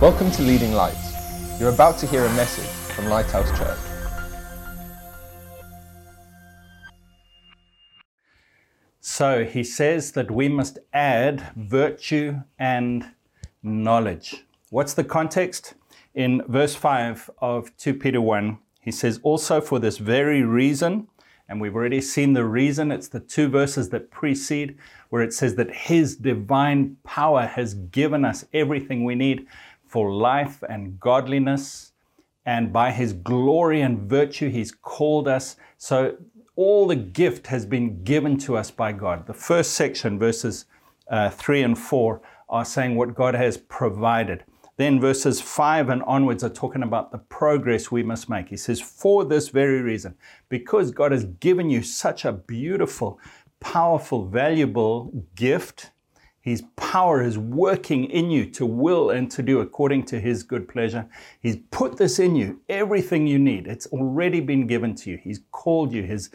Welcome to Leading Lights. You're about to hear a message from Lighthouse Church. So he says that we must add virtue and knowledge. What's the context? In verse 5 of 2 Peter 1, he says, Also for this very reason, and we've already seen the reason, it's the two verses that precede, where it says that his divine power has given us everything we need for life and godliness. And by his glory and virtue, he's called us. So all the gift has been given to us by God. The first section, verses uh, 3 and 4, are saying what God has provided. Then verses 5 and onwards are talking about the progress we must make. He says, For this very reason, because God has given you such a beautiful, powerful, valuable gift, his power is working in you to will and to do according to His good pleasure. He's put this in you, everything you need. It's already been given to you. He's called you. His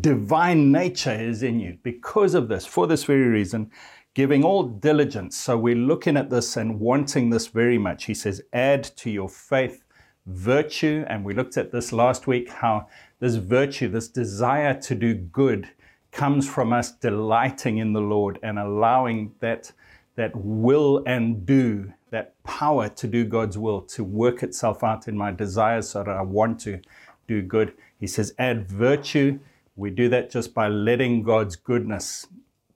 divine nature is in you. Because of this, for this very reason, giving all diligence. So we're looking at this and wanting this very much. He says, add to your faith virtue. And we looked at this last week how this virtue, this desire to do good, comes from us delighting in the Lord and allowing that, that will and do, that power to do God's will, to work itself out in my desires so that I want to do good. He says, add virtue. We do that just by letting God's goodness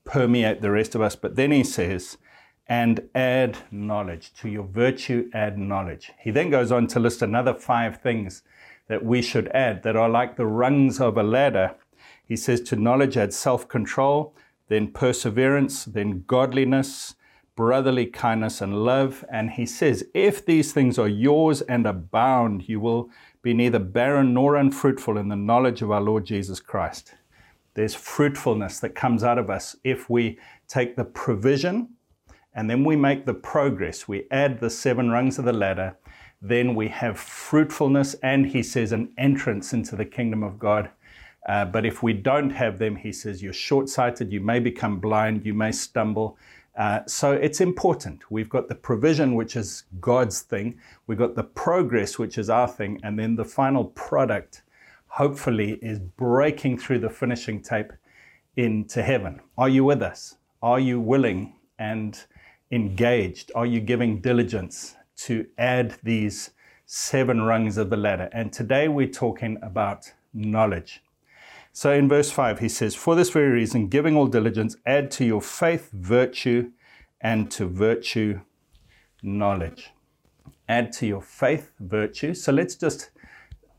permeate the rest of us. But then he says, and add knowledge. To your virtue, add knowledge. He then goes on to list another five things that we should add that are like the rungs of a ladder he says to knowledge add self control, then perseverance, then godliness, brotherly kindness, and love. And he says, if these things are yours and abound, you will be neither barren nor unfruitful in the knowledge of our Lord Jesus Christ. There's fruitfulness that comes out of us if we take the provision and then we make the progress. We add the seven rungs of the ladder. Then we have fruitfulness and, he says, an entrance into the kingdom of God uh, but if we don't have them, he says, you're short sighted, you may become blind, you may stumble. Uh, so it's important. We've got the provision, which is God's thing, we've got the progress, which is our thing, and then the final product, hopefully, is breaking through the finishing tape into heaven. Are you with us? Are you willing and engaged? Are you giving diligence to add these seven rungs of the ladder? And today we're talking about knowledge. So in verse 5, he says, For this very reason, giving all diligence, add to your faith virtue, and to virtue knowledge. Add to your faith virtue. So let's just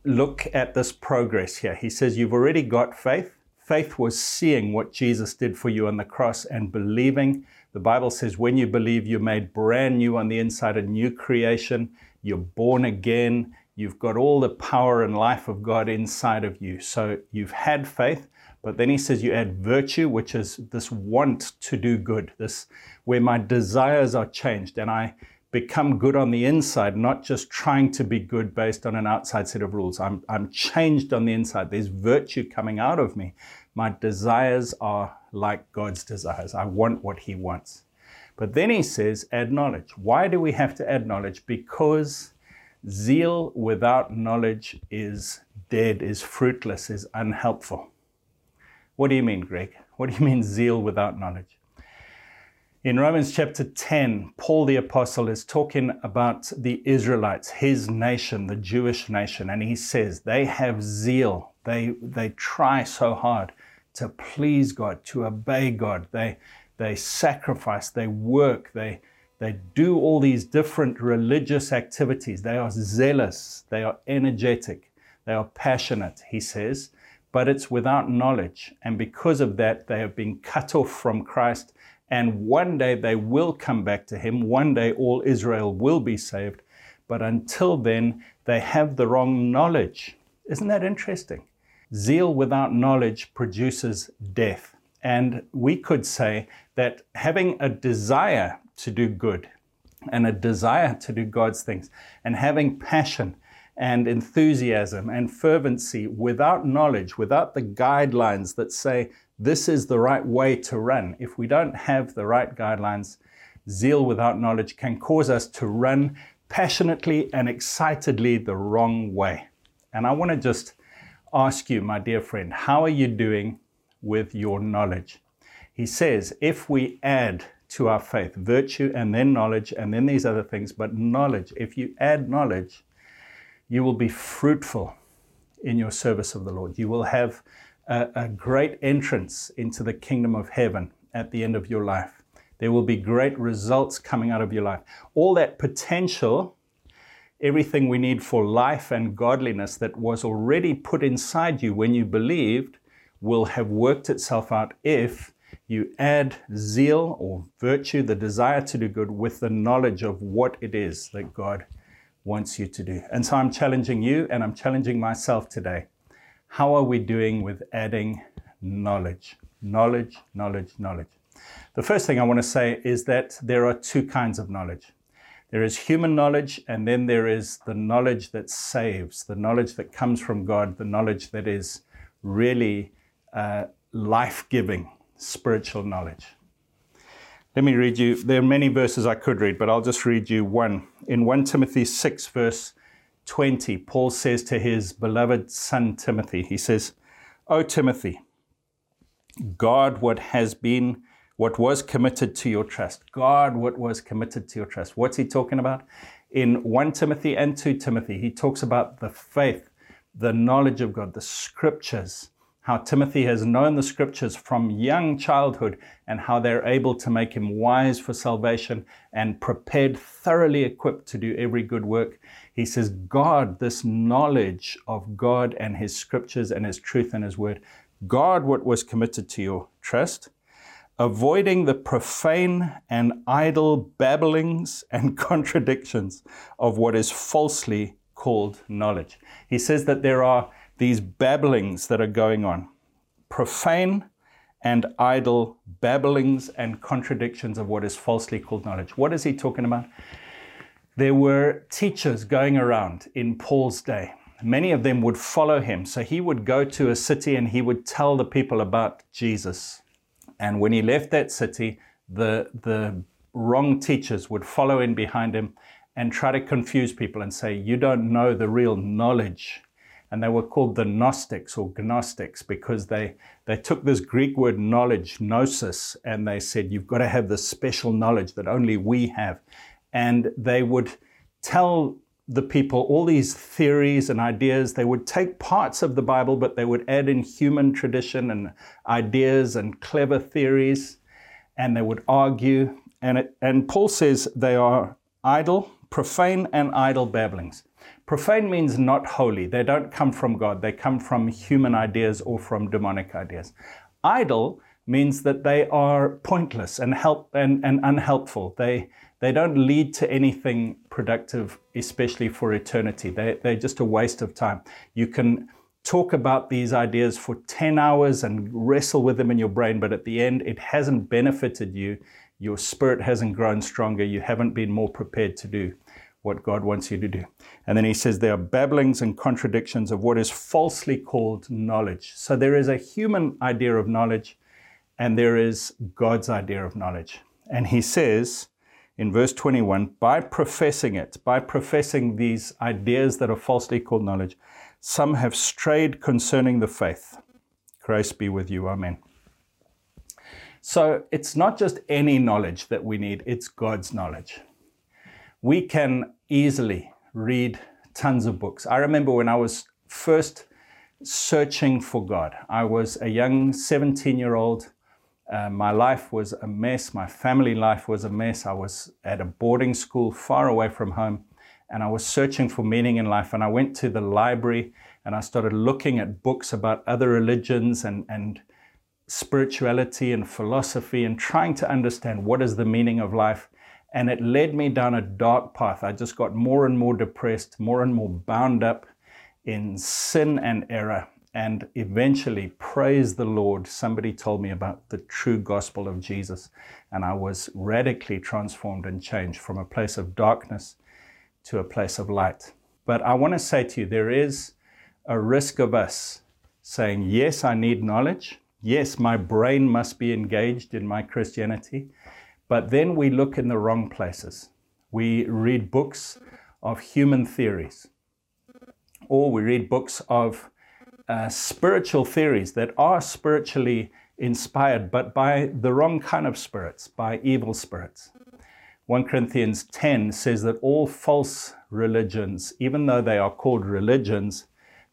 look at this progress here. He says, You've already got faith. Faith was seeing what Jesus did for you on the cross and believing. The Bible says, When you believe, you're made brand new on the inside, a new creation. You're born again. You've got all the power and life of God inside of you. So you've had faith, but then he says you add virtue, which is this want to do good, this where my desires are changed and I become good on the inside, not just trying to be good based on an outside set of rules. I'm, I'm changed on the inside. There's virtue coming out of me. My desires are like God's desires. I want what He wants. But then he says, add knowledge. Why do we have to add knowledge? Because Zeal without knowledge is dead, is fruitless, is unhelpful. What do you mean, Greg? What do you mean, zeal without knowledge? In Romans chapter 10, Paul the Apostle is talking about the Israelites, his nation, the Jewish nation, and he says they have zeal. They, they try so hard to please God, to obey God. They, they sacrifice, they work, they, they do all these different religious activities. They are zealous, they are energetic, they are passionate, he says, but it's without knowledge. And because of that, they have been cut off from Christ. And one day they will come back to him. One day all Israel will be saved. But until then, they have the wrong knowledge. Isn't that interesting? Zeal without knowledge produces death. And we could say that having a desire to do good and a desire to do God's things and having passion and enthusiasm and fervency without knowledge, without the guidelines that say this is the right way to run. If we don't have the right guidelines, zeal without knowledge can cause us to run passionately and excitedly the wrong way. And I want to just ask you, my dear friend, how are you doing with your knowledge? He says, if we add to our faith virtue and then knowledge and then these other things, but knowledge, if you add knowledge, you will be fruitful in your service of the Lord. You will have a, a great entrance into the kingdom of heaven at the end of your life. There will be great results coming out of your life. All that potential, everything we need for life and godliness that was already put inside you when you believed, will have worked itself out if you add zeal or virtue, the desire to do good, with the knowledge of what it is that God wants you to do. And so I'm challenging you and I'm challenging myself today. How are we doing with adding knowledge? Knowledge, knowledge, knowledge. The first thing I want to say is that there are two kinds of knowledge. There is human knowledge, and then there is the knowledge that saves, the knowledge that comes from God, the knowledge that is really uh, life giving spiritual knowledge. Let me read you. There are many verses I could read, but I'll just read you one. In 1 Timothy 6, verse 20, Paul says to his beloved son Timothy, he says, O Timothy, guard what has been, what was committed to your trust. Guard what was committed to your trust. What's he talking about? In 1 Timothy and 2 Timothy, he talks about the faith, the knowledge of God, the scriptures how Timothy has known the scriptures from young childhood and how they're able to make him wise for salvation and prepared, thoroughly equipped to do every good work. He says, God, this knowledge of God and his scriptures and his truth and his word, guard what was committed to your trust, avoiding the profane and idle babblings and contradictions of what is falsely called knowledge. He says that there are these babblings that are going on profane and idle babblings and contradictions of what is falsely called knowledge. What is he talking about? There were teachers going around in Paul's day. Many of them would follow him. So he would go to a city and he would tell the people about Jesus. And when he left that city, the, the wrong teachers would follow in behind him and try to confuse people and say, You don't know the real knowledge and they were called the Gnostics or Gnostics because they, they took this Greek word knowledge, gnosis, and they said, You've got to have this special knowledge that only we have. And they would tell the people all these theories and ideas. They would take parts of the Bible, but they would add in human tradition and ideas and clever theories, and they would argue. And, it, and Paul says they are idle, profane, and idle babblings. Profane means not holy. They don't come from God. They come from human ideas or from demonic ideas. Idle means that they are pointless and help and, and unhelpful. They they don't lead to anything productive, especially for eternity. They, they're just a waste of time. You can talk about these ideas for 10 hours and wrestle with them in your brain, but at the end, it hasn't benefited you. Your spirit hasn't grown stronger. You haven't been more prepared to do what God wants you to do. And then he says there are babblings and contradictions of what is falsely called knowledge. So there is a human idea of knowledge and there is God's idea of knowledge. And he says in verse 21 by professing it, by professing these ideas that are falsely called knowledge, some have strayed concerning the faith. Grace be with you. Amen. So it's not just any knowledge that we need, it's God's knowledge we can easily read tons of books. I remember when I was first searching for God, I was a young 17 year old. Uh, my life was a mess. My family life was a mess. I was at a boarding school far away from home, and I was searching for meaning in life. And I went to the library and I started looking at books about other religions and, and spirituality and philosophy and trying to understand what is the meaning of life. And it led me down a dark path. I just got more and more depressed, more and more bound up in sin and error. And eventually, praise the Lord, somebody told me about the true gospel of Jesus. And I was radically transformed and changed from a place of darkness to a place of light. But I want to say to you, there is a risk of us saying, Yes, I need knowledge. Yes, my brain must be engaged in my Christianity. But then we look in the wrong places. We read books of human theories, or we read books of uh, spiritual theories that are spiritually inspired, but by the wrong kind of spirits, by evil spirits. 1 Corinthians 10 says that all false religions, even though they are called religions,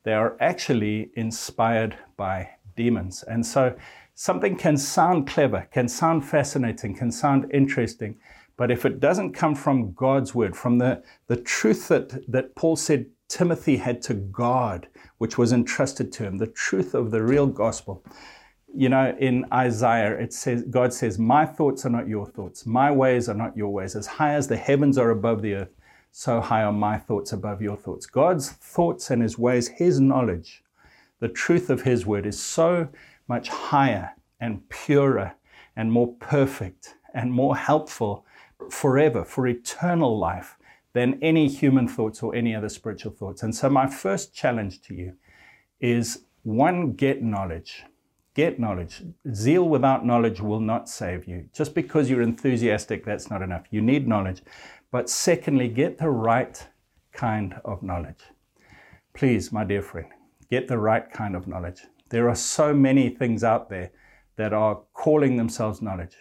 they are actually inspired by demons. And so something can sound clever, can sound fascinating, can sound interesting, but if it doesn't come from God's word, from the, the truth that, that Paul said Timothy had to guard, which was entrusted to him, the truth of the real gospel. You know, in Isaiah, it says, God says, My thoughts are not your thoughts, my ways are not your ways. As high as the heavens are above the earth, so high are my thoughts above your thoughts. God's thoughts and his ways, his knowledge, the truth of his word is so much higher and purer and more perfect and more helpful forever, for eternal life, than any human thoughts or any other spiritual thoughts. And so, my first challenge to you is one, get knowledge. Get knowledge. Zeal without knowledge will not save you. Just because you're enthusiastic, that's not enough. You need knowledge. But secondly, get the right kind of knowledge. Please, my dear friend, get the right kind of knowledge. There are so many things out there that are calling themselves knowledge.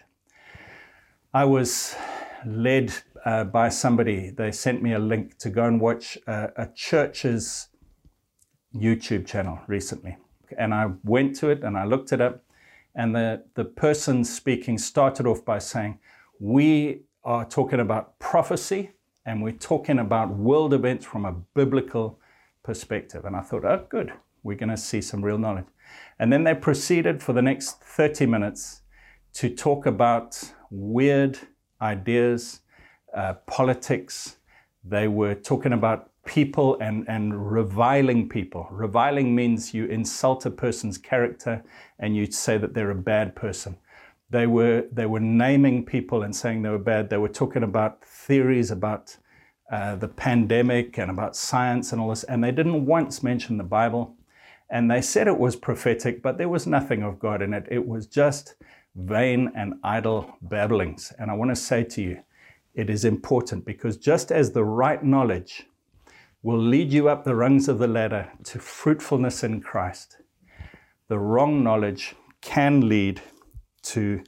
I was led uh, by somebody. They sent me a link to go and watch a, a church's YouTube channel recently. And I went to it and I looked it up. And the, the person speaking started off by saying, We are talking about prophecy and we're talking about world events from a biblical perspective. And I thought, oh, good, we're going to see some real knowledge. And then they proceeded for the next 30 minutes to talk about weird ideas, uh, politics. They were talking about people and, and reviling people. Reviling means you insult a person's character and you say that they're a bad person. They were, they were naming people and saying they were bad. They were talking about theories about uh, the pandemic and about science and all this, and they didn't once mention the Bible. And they said it was prophetic, but there was nothing of God in it. It was just vain and idle babblings. And I want to say to you, it is important because just as the right knowledge will lead you up the rungs of the ladder to fruitfulness in Christ, the wrong knowledge can lead to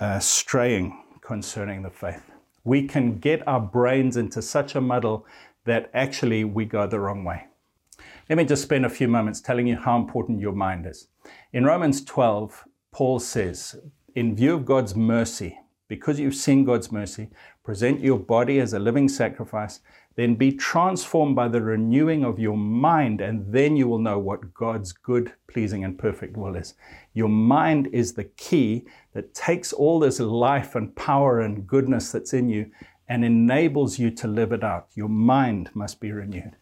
uh, straying concerning the faith. We can get our brains into such a muddle that actually we go the wrong way. Let me just spend a few moments telling you how important your mind is. In Romans 12, Paul says, in view of God's mercy, because you've seen God's mercy, present your body as a living sacrifice, then be transformed by the renewing of your mind, and then you will know what God's good, pleasing, and perfect will is. Your mind is the key that takes all this life and power and goodness that's in you and enables you to live it out. Your mind must be renewed.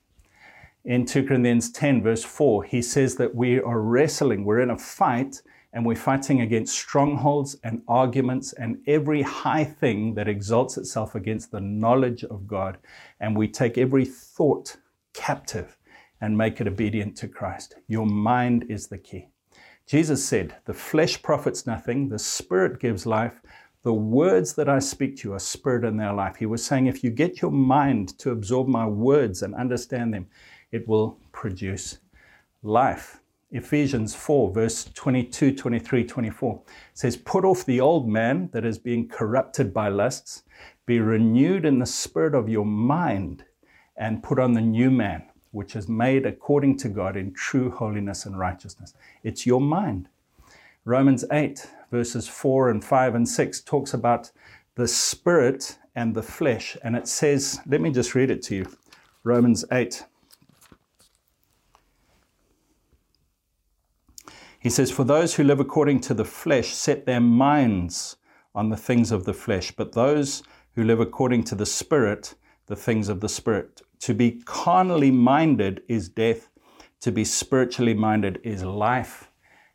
In 2 Corinthians 10, verse 4, he says that we are wrestling, we're in a fight and we're fighting against strongholds and arguments and every high thing that exalts itself against the knowledge of God. And we take every thought captive and make it obedient to Christ. Your mind is the key. Jesus said, The flesh profits nothing, the spirit gives life. The words that I speak to you are spirit and their life. He was saying, if you get your mind to absorb my words and understand them, it will produce life. Ephesians 4, verse 22, 23, 24 says, Put off the old man that is being corrupted by lusts, be renewed in the spirit of your mind, and put on the new man, which is made according to God in true holiness and righteousness. It's your mind. Romans 8, verses 4 and 5 and 6 talks about the spirit and the flesh. And it says, let me just read it to you. Romans 8, He says, For those who live according to the flesh set their minds on the things of the flesh, but those who live according to the Spirit, the things of the Spirit. To be carnally minded is death, to be spiritually minded is life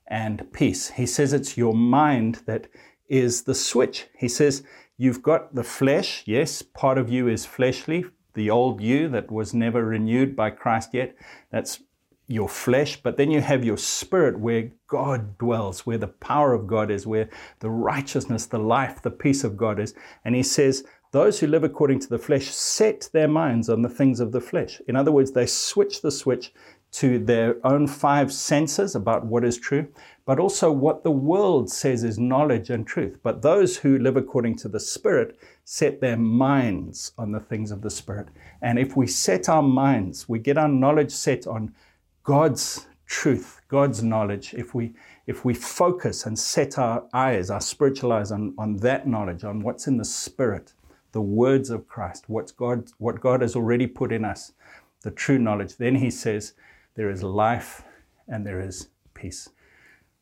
and peace. He says it's your mind that is the switch. He says, You've got the flesh, yes, part of you is fleshly, the old you that was never renewed by Christ yet. That's your flesh, but then you have your spirit where God dwells, where the power of God is, where the righteousness, the life, the peace of God is. And he says, those who live according to the flesh set their minds on the things of the flesh. In other words, they switch the switch to their own five senses about what is true, but also what the world says is knowledge and truth. But those who live according to the Spirit set their minds on the things of the Spirit. And if we set our minds, we get our knowledge set on God's truth, God's knowledge, if we if we focus and set our eyes, our spiritual eyes on, on that knowledge, on what's in the spirit, the words of Christ, what's God, what God has already put in us, the true knowledge, then he says there is life and there is peace.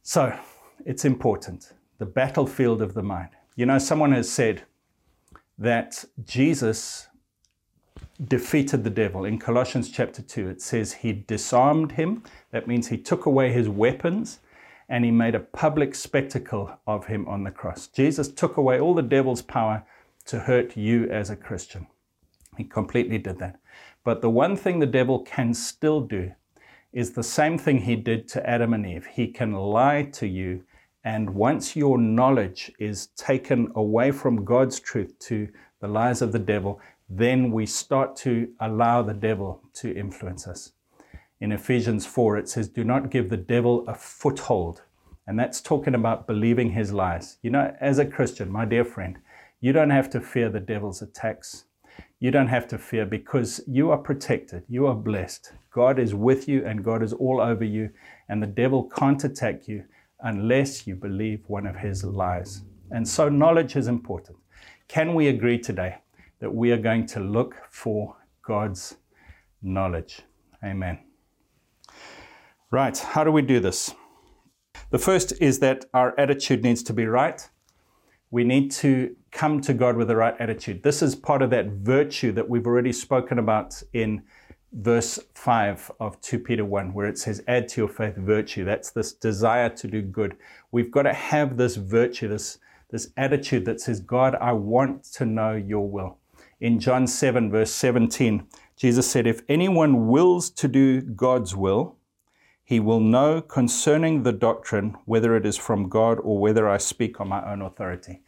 So it's important. The battlefield of the mind. You know, someone has said that Jesus defeated the devil. In Colossians chapter 2, it says he disarmed him. That means he took away his weapons and he made a public spectacle of him on the cross. Jesus took away all the devil's power to hurt you as a Christian. He completely did that. But the one thing the devil can still do is the same thing he did to Adam and Eve. He can lie to you, and once your knowledge is taken away from God's truth to the lies of the devil, then we start to allow the devil to influence us. In Ephesians 4, it says, Do not give the devil a foothold. And that's talking about believing his lies. You know, as a Christian, my dear friend, you don't have to fear the devil's attacks. You don't have to fear because you are protected. You are blessed. God is with you and God is all over you. And the devil can't attack you unless you believe one of his lies. And so knowledge is important. Can we agree today that we are going to look for God's knowledge. Amen. Right, how do we do this? The first is that our attitude needs to be right. We need to come to God with the right attitude. This is part of that virtue that we've already spoken about in verse 5 of 2 Peter 1, where it says, Add to your faith virtue. That's this desire to do good. We've got to have this virtue, this, this attitude that says, God, I want to know your will in John 7, verse 17, Jesus said, If anyone wills to do God's will, he will know concerning the doctrine whether it is from God or whether I speak on my own authority.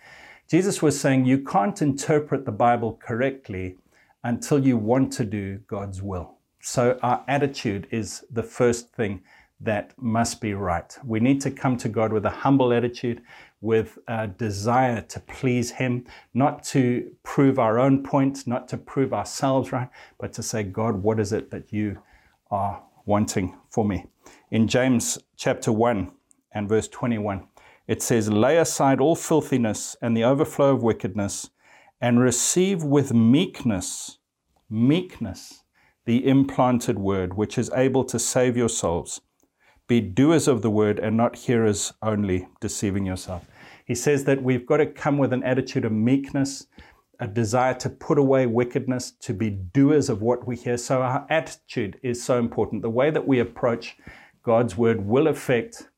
Jesus was saying you can't interpret the Bible correctly until you want to do God's will. So, our attitude is the first thing that must be right. We need to come to God with a humble attitude with a desire to please Him, not to prove our own point, not to prove ourselves right, but to say, God, what is it that you are wanting for me? In James chapter 1 and verse 21, it says, Lay aside all filthiness and the overflow of wickedness, and receive with meekness, meekness, the implanted word, which is able to save your souls. Be doers of the word and not hearers only, deceiving yourself. He says that we've got to come with an attitude of meekness, a desire to put away wickedness, to be doers of what we hear. So our attitude is so important. The way that we approach God's word will affect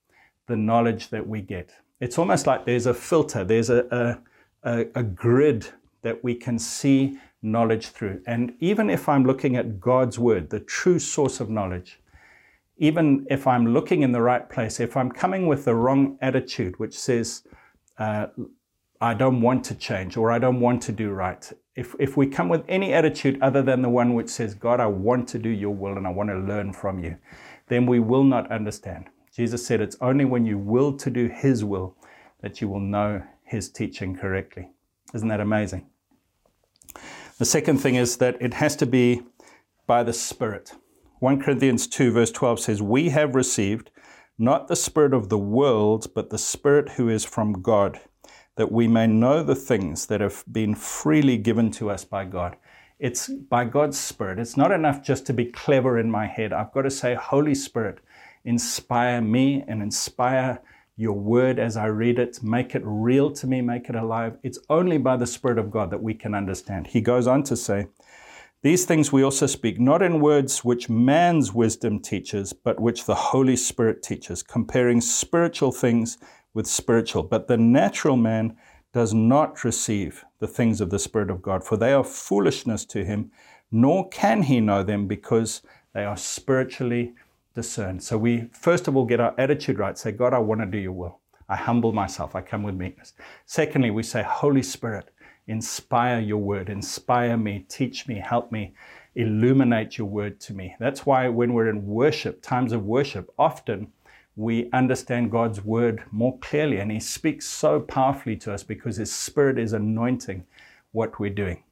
the knowledge that we get. It's almost like there's a filter, there's a, a, a grid that we can see knowledge through. And even if I'm looking at God's word, the true source of knowledge, even if I'm looking in the right place, if I'm coming with the wrong attitude, which says, uh, I don't want to change or I don't want to do right. If, if we come with any attitude other than the one which says, God, I want to do your will and I want to learn from you, then we will not understand. Jesus said it's only when you will to do his will that you will know his teaching correctly. Isn't that amazing? The second thing is that it has to be by the Spirit. 1 Corinthians 2, verse 12 says, We have received not the Spirit of the world, but the Spirit who is from God, that we may know the things that have been freely given to us by God. It's by God's Spirit. It's not enough just to be clever in my head. I've got to say, Holy Spirit, inspire me and inspire your word as I read it. Make it real to me, make it alive. It's only by the Spirit of God that we can understand. He goes on to say, these things we also speak, not in words which man's wisdom teaches, but which the Holy Spirit teaches, comparing spiritual things with spiritual. But the natural man does not receive the things of the Spirit of God, for they are foolishness to him, nor can he know them because they are spiritually discerned. So we first of all get our attitude right. Say, God, I want to do your will. I humble myself. I come with meekness. Secondly, we say, Holy Spirit, inspire your word, inspire me, teach me, help me, illuminate your word to me. That's why when we're in worship, times of worship, often we understand God's word more clearly and He speaks so powerfully to us because His Spirit is anointing what we're doing.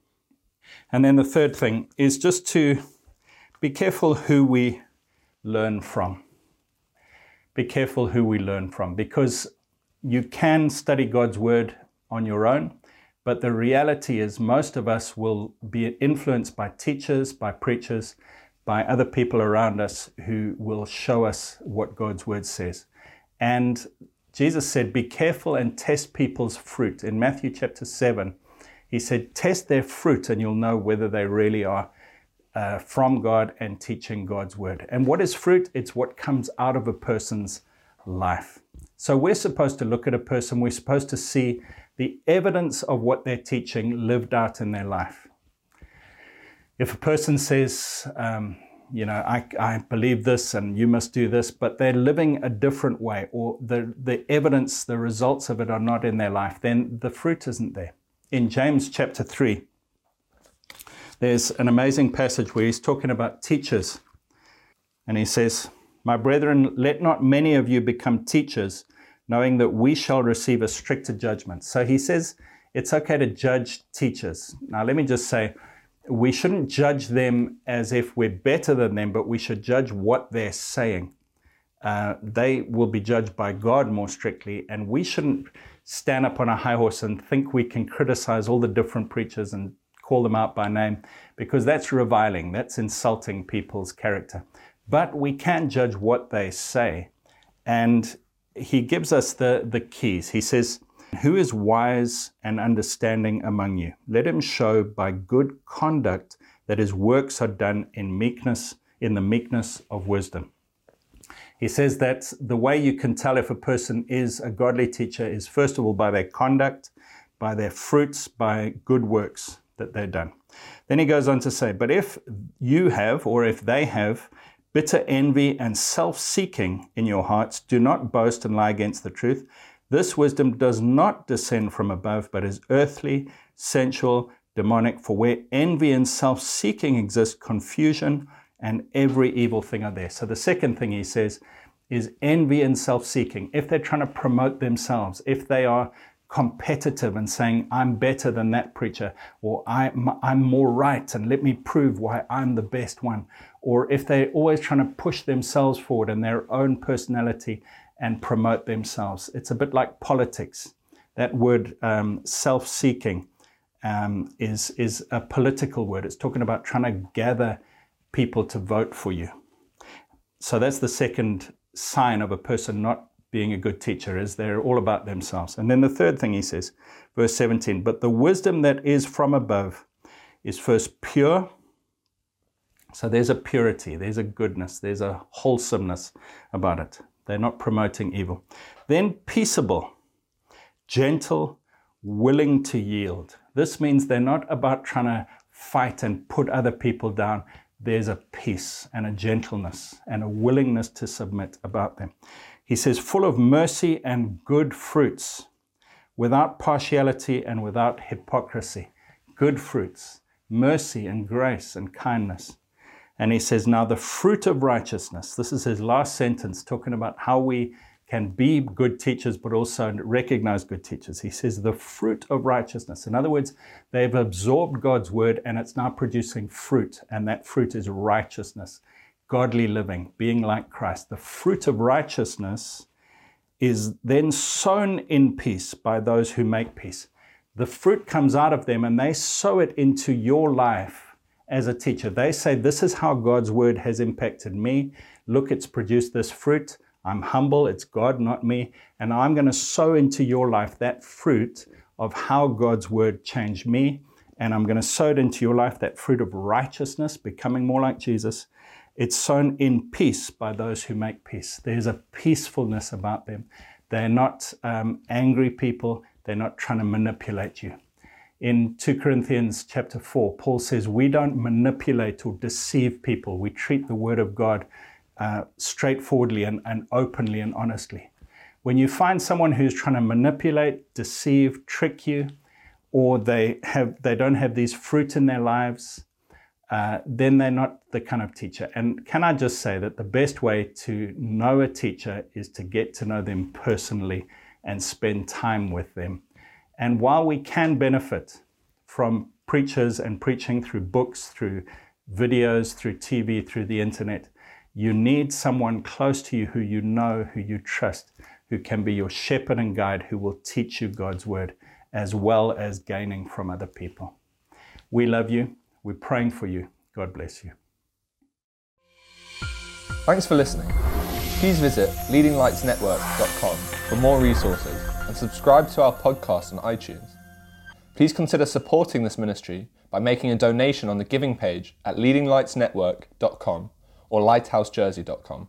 And then the third thing is just to be careful who we learn from. Be careful who we learn from because you can study God's word on your own, but the reality is most of us will be influenced by teachers, by preachers, by other people around us who will show us what God's word says. And Jesus said, Be careful and test people's fruit. In Matthew chapter 7, he said, Test their fruit and you'll know whether they really are uh, from God and teaching God's word. And what is fruit? It's what comes out of a person's life. So we're supposed to look at a person, we're supposed to see the evidence of what they're teaching lived out in their life. If a person says, um, you know, I, I believe this and you must do this, but they're living a different way, or the, the evidence, the results of it are not in their life, then the fruit isn't there. In James chapter 3, there's an amazing passage where he's talking about teachers. And he says, My brethren, let not many of you become teachers, knowing that we shall receive a stricter judgment. So he says it's okay to judge teachers. Now, let me just say, we shouldn't judge them as if we're better than them, but we should judge what they're saying. Uh, they will be judged by God more strictly, and we shouldn't stand up on a high horse and think we can criticize all the different preachers and call them out by name because that's reviling, that's insulting people's character. But we can judge what they say. And he gives us the, the keys. He says, Who is wise and understanding among you? Let him show by good conduct that his works are done in meekness, in the meekness of wisdom. He says that the way you can tell if a person is a godly teacher is first of all by their conduct, by their fruits, by good works that they've done. Then he goes on to say, But if you have, or if they have, bitter envy and self seeking in your hearts, do not boast and lie against the truth. This wisdom does not descend from above, but is earthly, sensual, demonic. For where envy and self seeking exist, confusion and every evil thing are there. So the second thing he says is envy and self seeking. If they're trying to promote themselves, if they are competitive and saying, I'm better than that preacher, or I'm, I'm more right, and let me prove why I'm the best one. Or if they're always trying to push themselves forward in their own personality and promote themselves. It's a bit like politics. That word um, self seeking um, is, is a political word. It's talking about trying to gather people to vote for you. So that's the second sign of a person not being a good teacher is they're all about themselves. And then the third thing he says, verse 17, but the wisdom that is from above is first pure. So there's a purity, there's a goodness, there's a wholesomeness about it. They're not promoting evil. Then peaceable, gentle, willing to yield. This means they're not about trying to fight and put other people down. There's a peace and a gentleness and a willingness to submit about them. He says, full of mercy and good fruits, without partiality and without hypocrisy. Good fruits, mercy and grace and kindness. And he says, now the fruit of righteousness. This is his last sentence, talking about how we can be good teachers, but also recognize good teachers. He says, the fruit of righteousness. In other words, they've absorbed God's word and it's now producing fruit, and that fruit is righteousness godly living, being like Christ. The fruit of righteousness is then sown in peace by those who make peace. The fruit comes out of them and they sow it into your life as a teacher. They say, This is how God's word has impacted me. Look, it's produced this fruit. I'm humble. It's God, not me. And I'm going to sow into your life that fruit of how God's word changed me. And I'm going to sow it into your life that fruit of righteousness, becoming more like Jesus. It's sown in peace by those who make peace. There's a peacefulness about them. They're not um, angry people. They're not trying to manipulate you. In 2 Corinthians chapter 4, Paul says, We don't manipulate or deceive people. We treat the word of God uh, straightforwardly and, and openly and honestly. When you find someone who's trying to manipulate, deceive, trick you, or they have they don't have these fruit in their lives, uh, then they're not the kind of teacher. And can I just say that the best way to know a teacher is to get to know them personally and spend time with them. And while we can benefit from preachers and preaching through books, through videos, through TV, through the internet, you need someone close to you who you know, who you trust, who can be your shepherd and guide, who will teach you God's word as well as gaining from other people. We love you. We're praying for you. God bless you. Thanks for listening. Please visit leadinglightsnetwork.com for more resources and subscribe to our podcast on iTunes. Please consider supporting this ministry by making a donation on the giving page at leadinglightsnetwork.com or lighthousejersey.com.